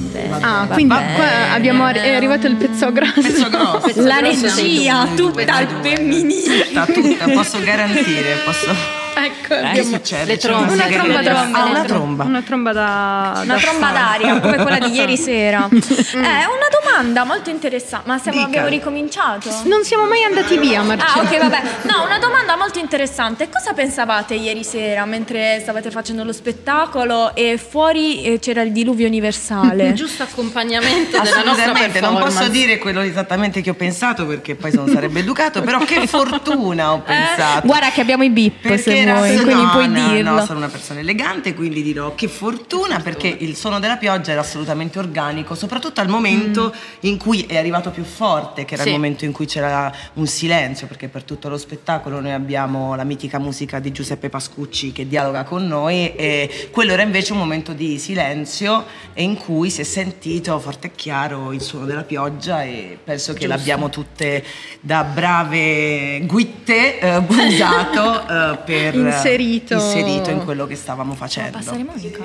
bene. Ah, va quindi bene. qua abbiamo è arrivato il pezzo grosso. Pezzo grosso. La grosso regia, tutta al femminile. Tutta, tutta, posso garantire, posso... Ecco, Che abbiamo succede? le trombe. una tromba da Ah, una tromba. Una tromba da Una da tromba d'aria come quella di ieri sera. Eh, una domanda molto interessante. Ma siamo, abbiamo ricominciato? Non siamo mai andati via, Ah, Marcello. ok, vabbè. No, una domanda molto interessante. Cosa pensavate ieri sera mentre stavate facendo lo spettacolo e fuori eh, c'era il diluvio universale? Giusto accompagnamento della nostra Assolutamente, non posso dire quello esattamente che ho pensato perché poi non sarebbe educato, però che fortuna ho pensato. Guarda che abbiamo i bip Perché vuoi, no, quindi puoi no, dirlo. No, sono una persona elegante, quindi dirò che fortuna perché il suono della pioggia era assolutamente organico, soprattutto al momento in cui è arrivato più forte, che era Sì. il momento in cui c'era un silenzio, perché per tutto lo spettacolo noi abbiamo la mitica musica di Giuseppe Pascucci che dialoga con noi e quello era invece un momento di silenzio e in cui si è sentito forte e chiaro il suono della pioggia e penso che l'abbiamo tutte da brave guitte eh, usato eh, per Inserito. inserito in quello che stavamo facendo. Passare Monica?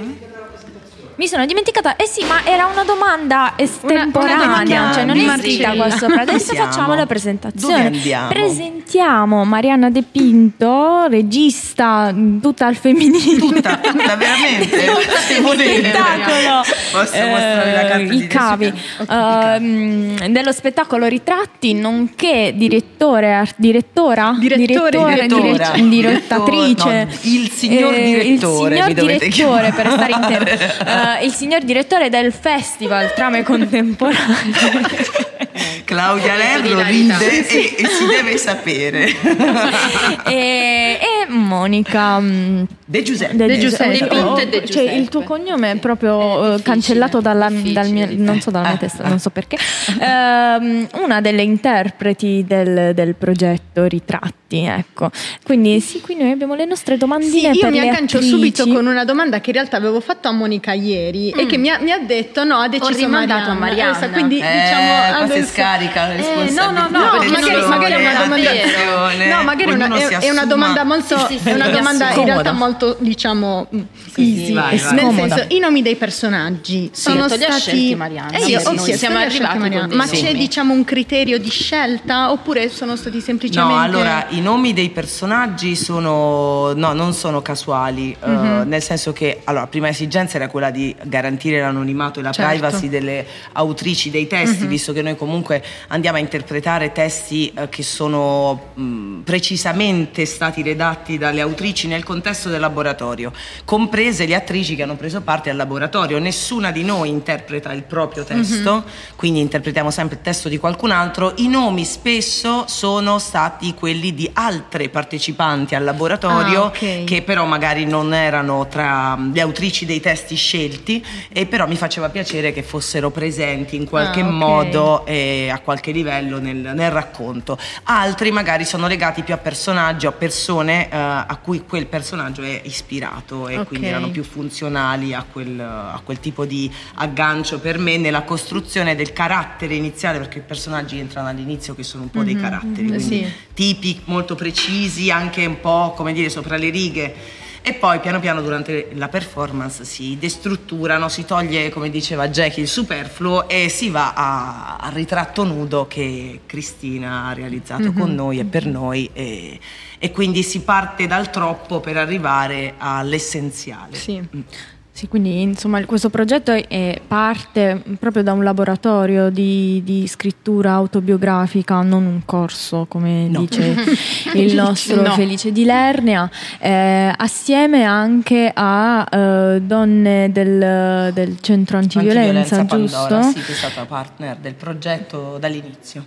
Mi sono dimenticata, eh sì, ma era una domanda estemporanea, una domanda cioè non Marcella. qua sopra. Adesso facciamo la presentazione. Presentiamo Marianna De Pinto, regista mh, tutta al femminile. Tutta, tutta, veramente. Se volete. Posso mostrare la carta i cavi ehm, dello spettacolo Ritratti nonché direttore ar- direttora Direttore, Direttore, direttora. dire- direttatrice No, il signor Eh, direttore, il signor direttore per chiamare. stare in tema Eh, il signor direttore del festival Trame Contemporanee Claudia Lerro Solidarità. ride e, e si deve sapere. e, e Monica mm, De Giuseppe. De De Giuseppe. Giuseppe. De Pinto e De Cioè, Giuseppe. il tuo cognome è proprio È eh, cancellato dalla, dal mio, non so dalla mia testa, non so perché. Ehm, una delle interpreti del, del progetto Ritratti, ecco. Quindi sì, qui noi abbiamo le nostre Sì, domandine io per mi aggancio attrici. subito con una domanda che in realtà avevo fatto a Monica ieri e che mi ha, mi ha detto no, ha deciso rimandato a Marianna. Quindi Eh, diciamo qua si adesso- scarica la Eh, responsabilità. no, no, no, No, perché magari, magari è una domanda No, magari è una, è, è una domanda molto Sì, sì, è una domanda in realtà molto diciamo mm, Sì, easy. vai, vai. Nel senso, i nomi dei personaggi sono stati scelti Marianna. Eh, Sì, io sì, chiesto, siamo arrivati dei Ma c'è diciamo un criterio di scelta oppure sono stati semplicemente No, allora i nomi dei personaggi sono no, non sono casuali, eh, Mhm. nel senso che allora, la prima esigenza era quella di garantire l'anonimato e la Certo. Privacy delle autrici dei testi, visto che noi comunque andiamo a interpretare testi eh, che sono mh, precisamente stati redatti dalle autrici nel contesto del laboratorio, comprese le attrici che hanno preso parte al laboratorio. Nessuna di noi interpreta il proprio testo, quindi interpretiamo sempre il testo di qualcun altro. I nomi spesso sono stati quelli di altre partecipanti al laboratorio Ah, ok. che però magari non erano tra le autrici dei testi scelti e però mi faceva piacere che fossero presenti in qualche Ah, ok. modo e a qualche livello nel, nel racconto. Altri magari sono legati più a personaggi o a persone a cui quel personaggio è ispirato e Ok. quindi erano più funzionali a quel, a quel tipo di aggancio per me nella costruzione del carattere iniziale perché i personaggi entrano all'inizio che sono un po' dei caratteri, quindi sì. tipi molto precisi, anche un po' come dire sopra le righe. E poi piano piano durante la performance si destrutturano, si toglie, come diceva Jackie, il superfluo e si va a- al ritratto nudo che Cristina ha realizzato con noi e per noi e, e quindi si parte dal troppo per arrivare all'essenziale. Sì. Sì, quindi insomma questo progetto è parte proprio da un laboratorio di, di scrittura autobiografica, non un corso come No. dice il nostro No. Felice di Lernia, eh, assieme anche a eh, donne del, del centro antiviolenza, Pandora, giusto? sì, che è stata partner del progetto dall'inizio.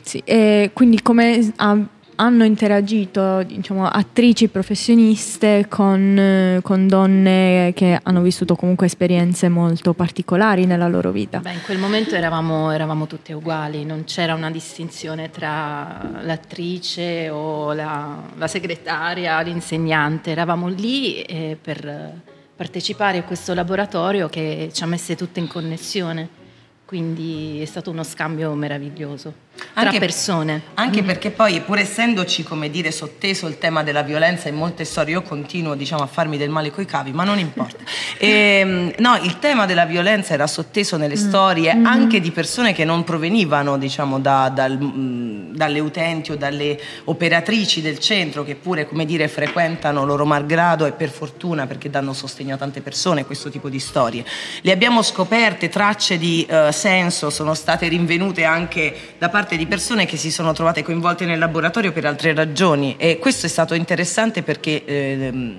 Sì, e quindi come ha- hanno interagito diciamo, attrici professioniste con, eh, con donne che hanno vissuto comunque esperienze molto particolari nella loro vita. Beh, in quel momento eravamo, eravamo tutte uguali, non c'era una distinzione tra l'attrice o la, la segretaria, l'insegnante, eravamo lì eh, per partecipare a questo laboratorio che ci ha messe tutte in connessione. Quindi è stato uno scambio meraviglioso tra Anche- persone. Anche perché poi, pur essendoci, come dire, sotteso il tema della violenza in molte storie, io continuo, diciamo, a farmi del male coi cavi, ma non importa. Ehm, no, il tema della violenza era sotteso nelle storie anche di persone che non provenivano, diciamo, da- dal- mh, dalle utenti o dalle operatrici del centro, che pure, come dire, frequentano loro malgrado e per fortuna perché danno sostegno a tante persone, questo tipo di storie. Le abbiamo scoperte, tracce di eh, senso sono state rinvenute anche da parte di persone che si sono trovate coinvolte nel laboratorio per altre ragioni. E questo è stato interessante perché ehm,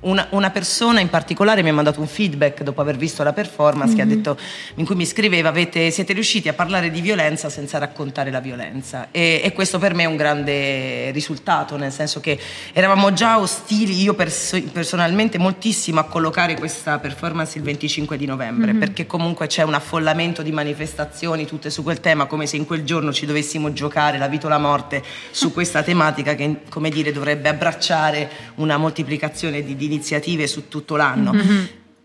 una, una persona in particolare mi ha mandato un feedback dopo aver visto la performance che ha detto, in cui mi scriveva avete, siete riusciti a parlare di violenza senza raccontare la violenza? E, e questo per me è un grande risultato nel senso che eravamo già ostili io perso- personalmente moltissimo a collocare questa performance il 25 di novembre perché comunque c'è un affollamento di manifestazioni tutte su quel tema come se in quel giorno ci dovessimo giocare la vita o la morte su questa tematica che come dire dovrebbe abbracciare una moltiplicazione di, di iniziative su tutto l'anno.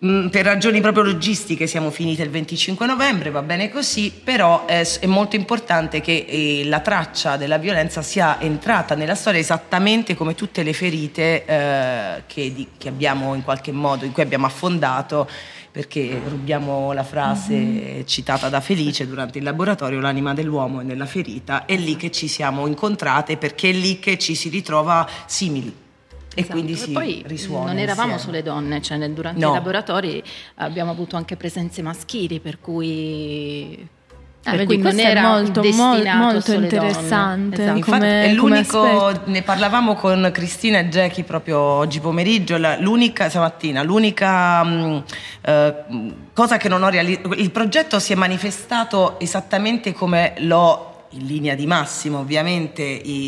Mm, Per ragioni proprio logistiche siamo finite il 25 novembre, va bene così, però eh, è molto importante che eh, la traccia della violenza sia entrata nella storia esattamente come tutte le ferite eh, che, di- che abbiamo in qualche modo, in cui abbiamo affondato, perché rubiamo la frase citata da Felice durante il laboratorio, l'anima dell'uomo è nella ferita, è lì che ci siamo incontrate perché è lì che ci si ritrova simili. E Esatto. quindi si poi risuona non eravamo insieme. sole donne, cioè nel- durante No. i laboratori abbiamo avuto anche presenze maschili, per cui, per vedi, cui non questo è era molto, molto interessante. Esatto. Infatti come- è l'unico, ne parlavamo con Cristina e Jackie proprio oggi pomeriggio, la- l'unica stamattina, l'unica mh, eh, mh, cosa che non ho realizzato, il progetto si è manifestato esattamente come l'ho in linea di massimo ovviamente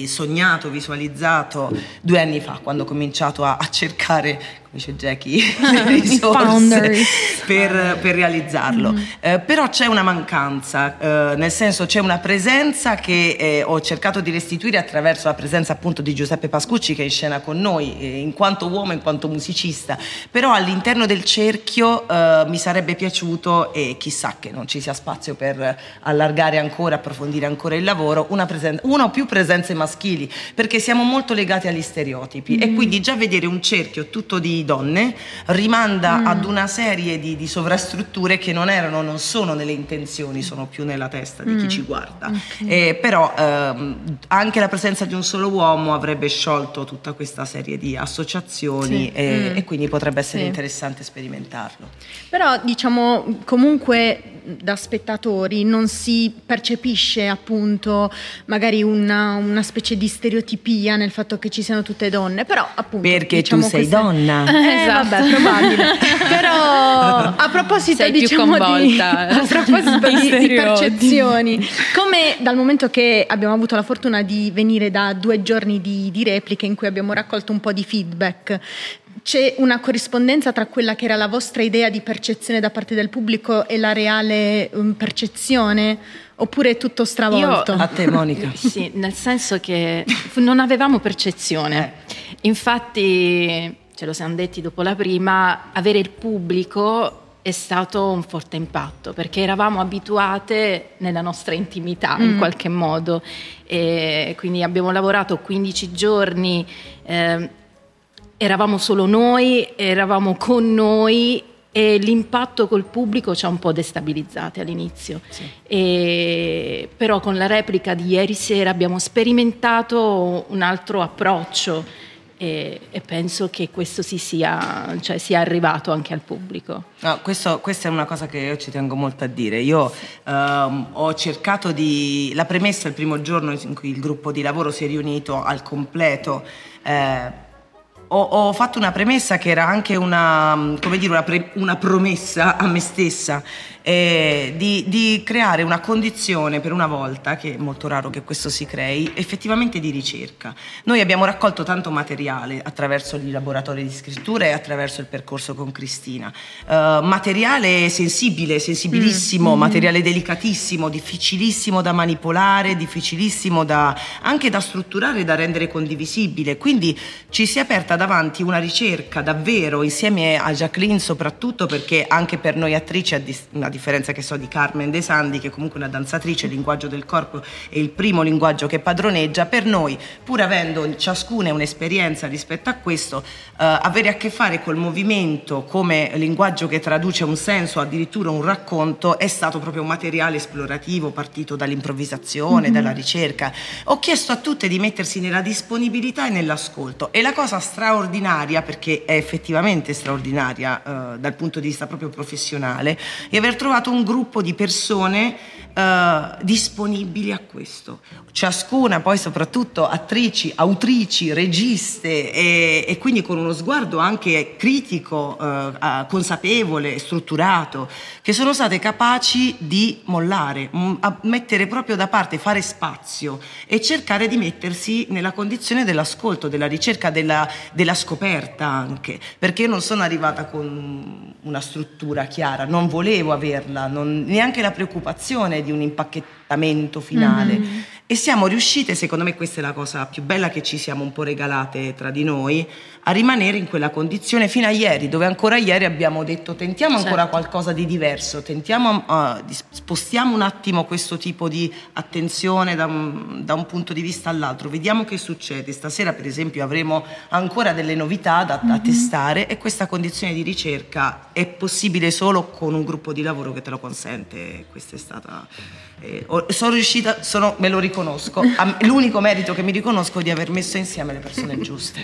sognato, visualizzato due anni fa quando ho cominciato a, a cercare, dice Jackie, le risorse per, per realizzarlo. Mm. Eh, però c'è una mancanza, eh, nel senso c'è una presenza che eh, ho cercato di restituire attraverso la presenza appunto di Giuseppe Pascucci che è in scena con noi, eh, in quanto uomo, in quanto musicista, però all'interno del cerchio eh, mi sarebbe piaciuto, e chissà che non ci sia spazio per allargare ancora, approfondire ancora il lavoro, una, presen- una o più presenze maschili, perché siamo molto legati agli stereotipi e quindi già vedere un cerchio tutto di donne rimanda ad una serie di, di sovrastrutture che non erano, non sono nelle intenzioni, sono più nella testa di chi ci guarda. Eh, però ehm, anche la presenza di un solo uomo avrebbe sciolto tutta questa serie di associazioni Sì. e, Mm. e quindi potrebbe essere Sì. interessante sperimentarlo. Però diciamo comunque da spettatori non si percepisce appunto magari una, una specie di stereotipia nel fatto che ci siano tutte donne, però appunto Perché diciamo tu sei queste- donna. Eh, Esatto. vabbè, probabile. Però a proposito Sei più diciamo di, coinvolta. a proposito di, di percezioni, come dal momento che abbiamo avuto la fortuna di venire da due giorni di, di repliche in cui abbiamo raccolto un po' di feedback, c'è una corrispondenza tra quella che era la vostra idea di percezione da parte del pubblico e la reale um, percezione? Oppure è tutto stravolto? A te Monica. Sì, nel senso che non avevamo percezione. Infatti, ce lo siamo detti dopo la prima, avere il pubblico è stato un forte impatto perché eravamo abituate nella nostra intimità in qualche modo. E quindi abbiamo lavorato 15 giorni, ehm, eravamo solo noi, eravamo con noi e l'impatto col pubblico ci ha un po' destabilizzati all'inizio. E- però con la replica di ieri sera abbiamo sperimentato un altro approccio e, e penso che questo si sia, cioè sia arrivato anche al pubblico. No, questo- questa è una cosa che io ci tengo molto a dire. Io ehm, ho cercato di... La premessa il primo giorno in cui il gruppo di lavoro si è riunito al completo. eh, ho, ho fatto una premessa che era anche una, dire, una, pre- una promessa a me stessa eh, di, di creare una condizione per una volta, che è molto raro che questo si crei, effettivamente di ricerca. Noi abbiamo raccolto tanto materiale attraverso i laboratori di scrittura e attraverso il percorso con Cristina. Eh, materiale sensibile, sensibilissimo, materiale delicatissimo, difficilissimo da manipolare, difficilissimo da, anche da strutturare e da rendere condivisibile. Quindi ci si è aperta davanti una ricerca davvero insieme a Jacqueline soprattutto perché anche per noi attrici a, dis- a differenza che so di Carmen De Sandi che comunque è una danzatrice il linguaggio del corpo è il primo linguaggio che padroneggia. Per noi pur avendo ciascuna un'esperienza rispetto a questo eh, avere a che fare col movimento come linguaggio che traduce un senso addirittura un racconto è stato proprio un materiale esplorativo partito dall'improvvisazione mm-hmm. dalla ricerca. Ho chiesto a tutte di mettersi nella disponibilità e nell'ascolto. E la cosa straordinaria perché è effettivamente straordinaria eh, dal punto di vista proprio professionale è aver trovato un gruppo di persone eh, disponibili a questo. Ciascuna poi soprattutto attrici, autrici, registe e, e quindi con uno sguardo anche critico, eh, consapevole, strutturato, che sono state capaci di mollare, mettere proprio da parte, fare spazio e cercare di mettersi nella condizione dell'ascolto, della ricerca, della, della scoperta anche, perché io non sono arrivata con una struttura chiara, non volevo averla, non, neanche la preoccupazione di un impacchettamento finale. Mm-hmm. E siamo riuscite, secondo me questa è la cosa più bella che ci siamo un po' regalate tra di noi, a rimanere in quella condizione fino a ieri, dove ancora ieri abbiamo detto tentiamo ancora certo. qualcosa di diverso, tentiamo, uh, spostiamo un attimo questo tipo di attenzione da un, da un, punto di vista all'altro, vediamo che succede. Stasera per esempio avremo ancora delle novità da, da mm-hmm. testare e questa condizione di ricerca è possibile solo con un gruppo di lavoro che te lo consente. Questa è stata eh, sono riuscita, sono, me lo riconosco, l'unico merito che mi riconosco è di aver messo insieme le persone giuste.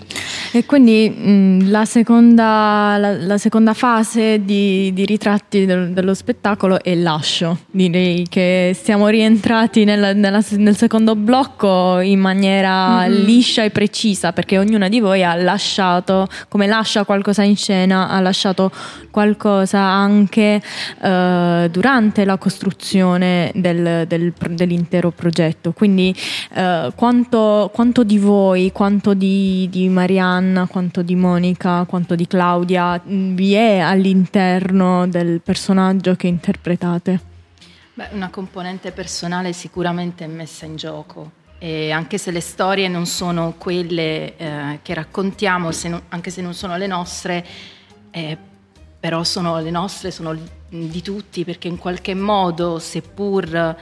E quindi mh, la, seconda, la, la, seconda, fase di, di ritratti del, dello spettacolo è lascio. Direi che siamo rientrati nella, nella, nel secondo blocco in maniera mm-hmm. liscia e precisa perché ognuna di voi ha lasciato, come lascia qualcosa in scena, ha lasciato qualcosa anche eh, durante la costruzione del del, del, dell'intero progetto. Quindi eh, quanto, quanto, di voi, quanto di, di, Marianna, quanto di Monica, quanto di Claudia mm, vi è all'interno del personaggio che interpretate? Beh, una componente personale sicuramente è messa in gioco. E anche se le storie non sono quelle eh, che raccontiamo, se non, anche se non sono le nostre, eh, però sono le nostre, sono di tutti, perché in qualche modo, seppur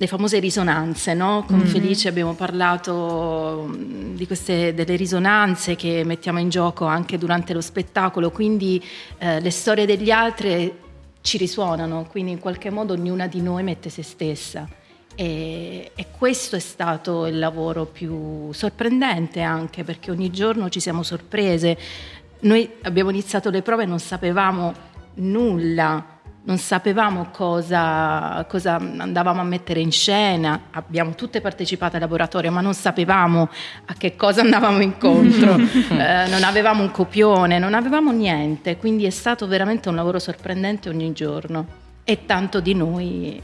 le famose risonanze, no? Con mm-hmm. Felice abbiamo parlato di queste, delle risonanze che mettiamo in gioco anche durante lo spettacolo, quindi eh, le storie degli altri ci risuonano, quindi in qualche modo ognuna di noi mette se stessa. E, e, questo è stato il lavoro più sorprendente anche perché ogni giorno ci siamo sorprese. Noi abbiamo iniziato le prove e non sapevamo nulla, non sapevamo cosa, cosa, andavamo a mettere in scena, abbiamo tutte partecipato al laboratorio, ma non sapevamo a che cosa andavamo incontro, eh, non avevamo un copione, non avevamo niente, quindi è stato veramente un lavoro sorprendente ogni giorno. E tanto di noi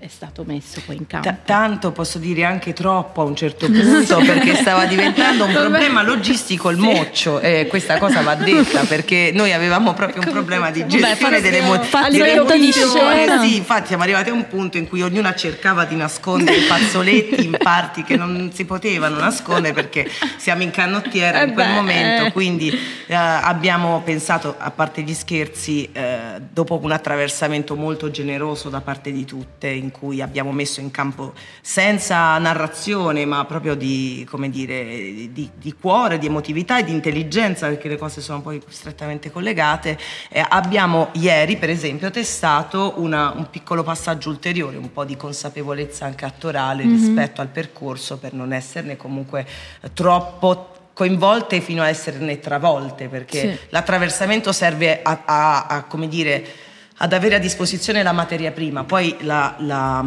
è stato messo poi in campo. T- tanto posso dire anche troppo a un certo punto perché stava diventando un problema logistico il sì. moccio e questa cosa va detta perché noi avevamo proprio un problema di gestione delle, mo- delle emozioni. Sì, infatti siamo arrivati a un punto in cui ognuna cercava di nascondere i fazzoletti in parti che non si potevano nascondere perché siamo in canottiera eh in quel beh, momento, eh. quindi eh, abbiamo pensato, a parte gli scherzi, eh, dopo un attraversamento molto generoso da parte di tutti, tutte in cui abbiamo messo in campo senza narrazione ma proprio di, dire, di, di cuore, di emotività e di intelligenza perché le cose sono poi strettamente collegate. Eh, abbiamo ieri per esempio testato una, un piccolo passaggio ulteriore, un po' di consapevolezza anche attorale mm-hmm. rispetto al percorso per non esserne comunque troppo coinvolte fino a esserne travolte perché sì. l'attraversamento serve a, a, a come dire ad avere a disposizione la materia prima, poi la, la,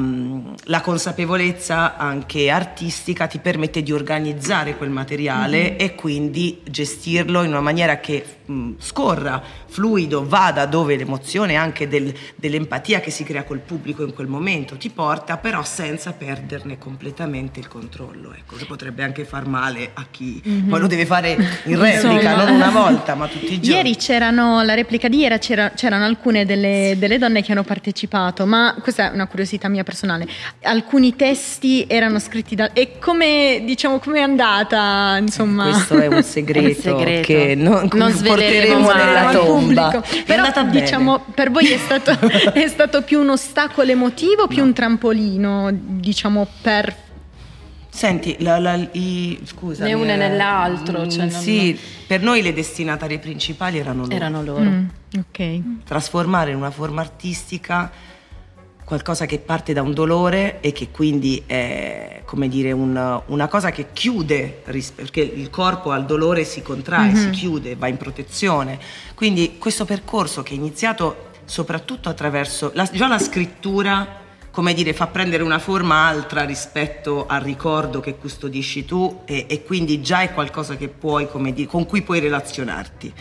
la, consapevolezza anche artistica ti permette di organizzare quel materiale mm-hmm. e quindi gestirlo in una maniera che mh, scorra, fluido, vada dove l'emozione anche del, dell'empatia che si crea col pubblico in quel momento ti porta, però senza perderne completamente il controllo, ecco, che potrebbe anche far male a chi mm-hmm. poi lo deve fare in replica, non una volta, ma tutti i giorni. Ieri c'erano, la replica di ieri c'era, c'erano alcune delle delle, delle, donne che hanno partecipato, ma questa è una curiosità mia personale. Alcuni testi erano scritti da... E come, diciamo, come è andata? Insomma... Questo è un segreto, un segreto. che non, non porteremo nella tomba. Però, diciamo, per voi è stato, è stato più un ostacolo emotivo, più no. un trampolino, diciamo, per Senti, la, la, i, scusa. Né una né l'altro. Cioè sì, non... per noi le destinatarie principali erano loro. Erano loro. Mm, ok. Trasformare in una forma artistica qualcosa che parte da un dolore e che quindi è come dire un, una cosa che chiude, perché il corpo al dolore si contrae, mm-hmm. si chiude, va in protezione. Quindi questo percorso che è iniziato soprattutto attraverso la, già la scrittura come dire, fa prendere una forma altra rispetto al ricordo che custodisci tu e, e quindi già è qualcosa puoi, dire, con cui puoi relazionarti.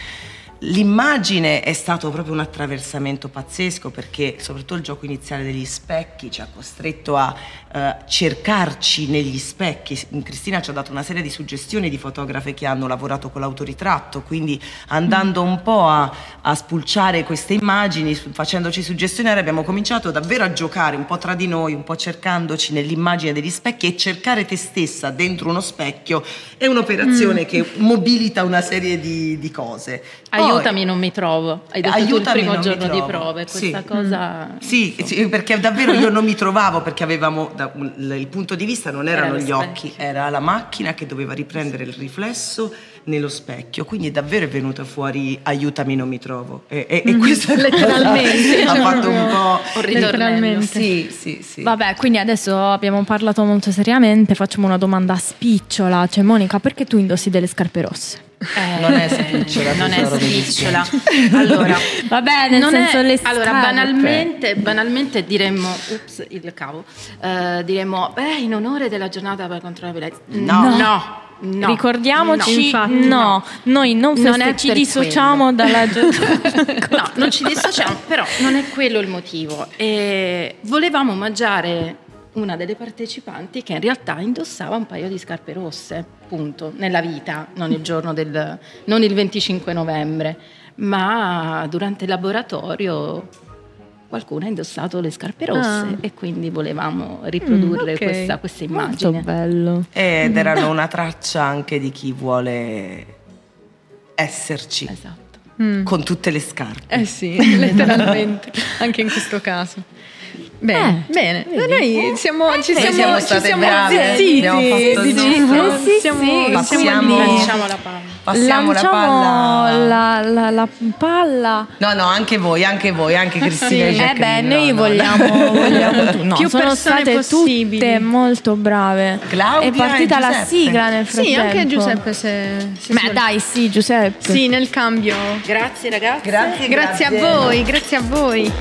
L'immagine è stato proprio un attraversamento pazzesco perché soprattutto il gioco iniziale degli specchi ci ha costretto a eh, cercarci negli specchi. Cristina ci ha dato una serie di suggestioni di fotografe che hanno lavorato con l'autoritratto, quindi andando un po' a, a spulciare queste immagini, facendoci suggestioni, abbiamo cominciato davvero a giocare un po' tra di noi, un po' cercandoci nell'immagine degli specchi e cercare te stessa dentro uno specchio è un'operazione mm. che mobilita una serie di, di cose. Poi, aiutami, non mi trovo. Hai detto aiutami, il primo giorno di prove, questa sì. cosa. Mm. Sì, sì, perché davvero io non mi trovavo perché avevamo da, il punto di vista non erano era gli occhi, era la macchina che doveva riprendere il riflesso nello specchio, quindi davvero è venuta fuori aiutami non mi trovo e, e, e mm, questo letteralmente ha fatto un po' letteralmente sì, sì, sì. vabbè quindi adesso abbiamo parlato molto seriamente facciamo una domanda spicciola cioè Monica perché tu indossi delle scarpe rosse? Eh, non è spicciola, non è spicciola. Allora, va bene, nel senso è, le Allora, banalmente, banalmente diremmo, ups, il cavo, uh, diremmo, beh, in onore della giornata per contro la violenza. No, no. no. Ricordiamoci, no, no. no, noi non, non ci dissociamo quello. dalla giornata. no, non ci dissociamo, però non è quello il motivo. E volevamo mangiare una delle partecipanti che in realtà indossava un paio di scarpe rosse, punto, nella vita, non il giorno del, non il 25 novembre, ma durante il laboratorio qualcuno ha indossato le scarpe rosse ah. e quindi volevamo riprodurre mm, okay. questa, questa, immagine. Molto bello. Ed erano una traccia anche di chi vuole esserci. Esatto. Mm. Con tutte le scarpe. Eh sì, letteralmente, anche in questo caso. Bene, eh, bene. Noi siamo, eh, ci siamo, siamo state ci siamo brave, zittiti, abbiamo nostro. Sì, siamo, sì, passiamo, lanciamo la palla. Passiamo la palla. La, la, la, palla. No, no, anche voi, anche voi, anche Cristina sì. Eh beh, noi no, vogliamo, no. vogliamo no, più sono state possibili. tutte molto brave. Claudia È partita la sigla nel frattempo. Sì, anche Giuseppe se, se Beh, dai, sì, Giuseppe. Sì, nel cambio. Grazie ragazzi. Grazie, grazie, grazie a voi, grazie a voi.